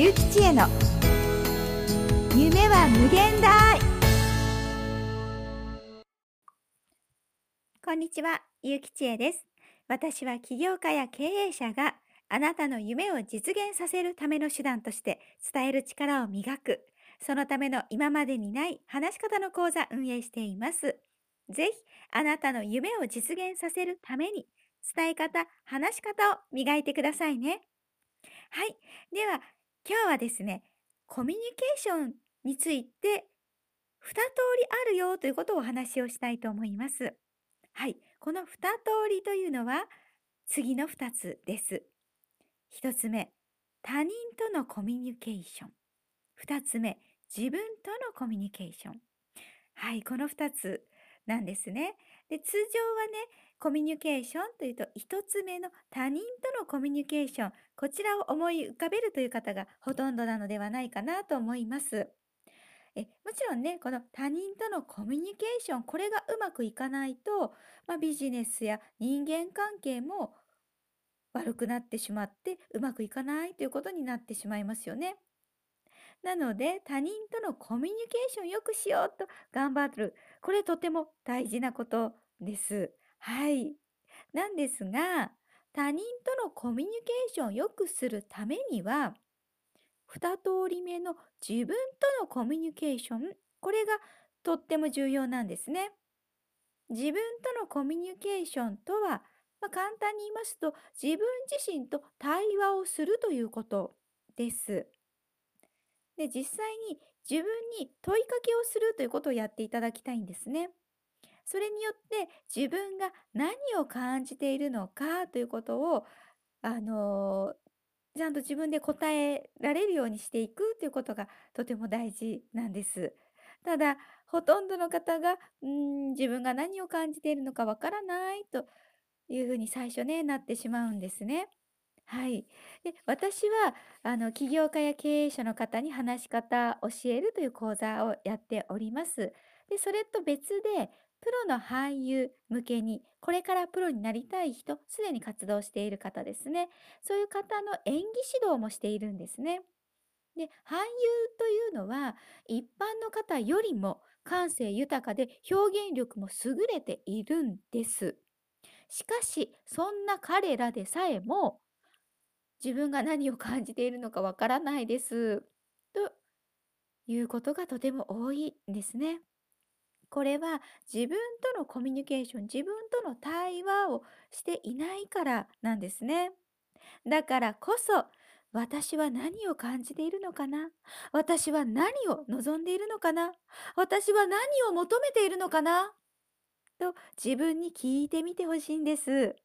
ゆうきちへの夢は無限大こんにちは、ゆうきちえです。私は起業家や経営者があなたの夢を実現させるための手段として伝える力を磨く、そのための今までにない話し方の講座運営しています。ぜひあなたの夢を実現させるために伝え方、話し方を磨いてくださいね。はい。では、今日はですね、コミュニケーションについて2通りあるよということをお話をしたいと思います。はい。この2通りというのは次の2つです。1つ目、他人とのコミュニケーション。2つ目、自分とのコミュニケーション。はい、この2つなんですね。で、通常はね、コミュニケーションというと、1つ目の他人とのコミュニケーション、こちらを思い浮かべるという方がほとんどなのではないかなと思います。えもちろんね、この他人とのコミュニケーション、これがうまくいかないと、まあ、ビジネスや人間関係も悪くなってしまって、うまくいかないということになってしまいますよね。なので、他人とのコミュニケーションを良くしようと頑張る。これとても大事なことです。はい。なんですが、他人とのコミュニケーションを良くするためには、二通り目の自分とのコミュニケーション、これがとっても重要なんですね。自分とのコミュニケーションとは、まあ、簡単に言いますと、自分自身と対話をするということです。で、実際に自分に問いかけをするということをやっていただきたいんですね。それによって自分が何を感じているのかということを、あのちゃんと自分で答えられるようにしていくということがとても大事なんです。ただ、ほとんどの方が、うん、自分が何を感じているのかわからないというふうに最初ね、なってしまうんですね。はい。で、私は、あの、起業家や経営者の方に話し方教えるという講座をやっております。で、それと別で、プロの俳優向けに、これからプロになりたい人、すでに活動している方ですね。そういう方の演技指導もしているんですね。で、俳優というのは、一般の方よりも感性豊かで表現力も優れているんです。しかし、そんな彼らでさえも、自分が何を感じているのかわからないです。ということがとても多いんですね。これは自分とのコミュニケーション、自分との対話をしていないからなんですね。だからこそ、私は何を感じているのかな？私は何を望んでいるのかな？私は何を求めているのかな？と自分に聞いてみてほしいんです。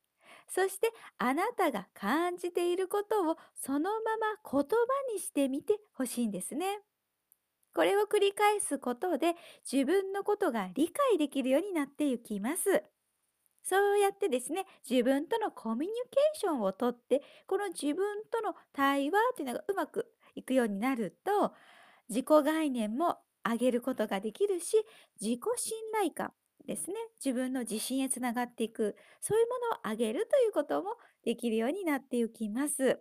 そしてあなたが感じていることをそのまま言葉にしてみてほしいんですね。これを繰り返すことで自分のことが理解できるようになっていきます。そうやってですね、自分とのコミュニケーションをとって、この自分との対話というのがうまくいくようになると、自己概念も上げることができるし、自己信頼感ですね、自分の自信へつながっていく、そういうものを上げるということもできるようになっていきます。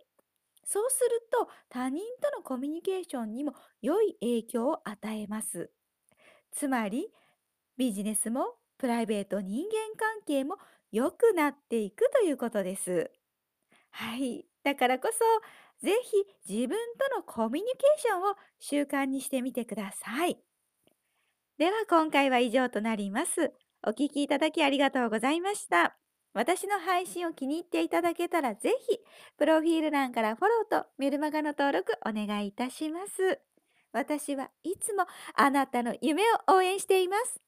そうすると、他人とのコミュニケーションにも良い影響を与えます。つまり、ビジネスもプライベート人間関係も良くなっていくということです。はい。だからこそ、ぜひ自分とのコミュニケーションを習慣にしてみてください。では今回は以上となります。お聞きいただきありがとうございました。私の配信を気に入っていただけたらぜひ、プロフィール欄からフォローとメルマガの登録お願いいたします。私はいつもあなたの夢を応援しています。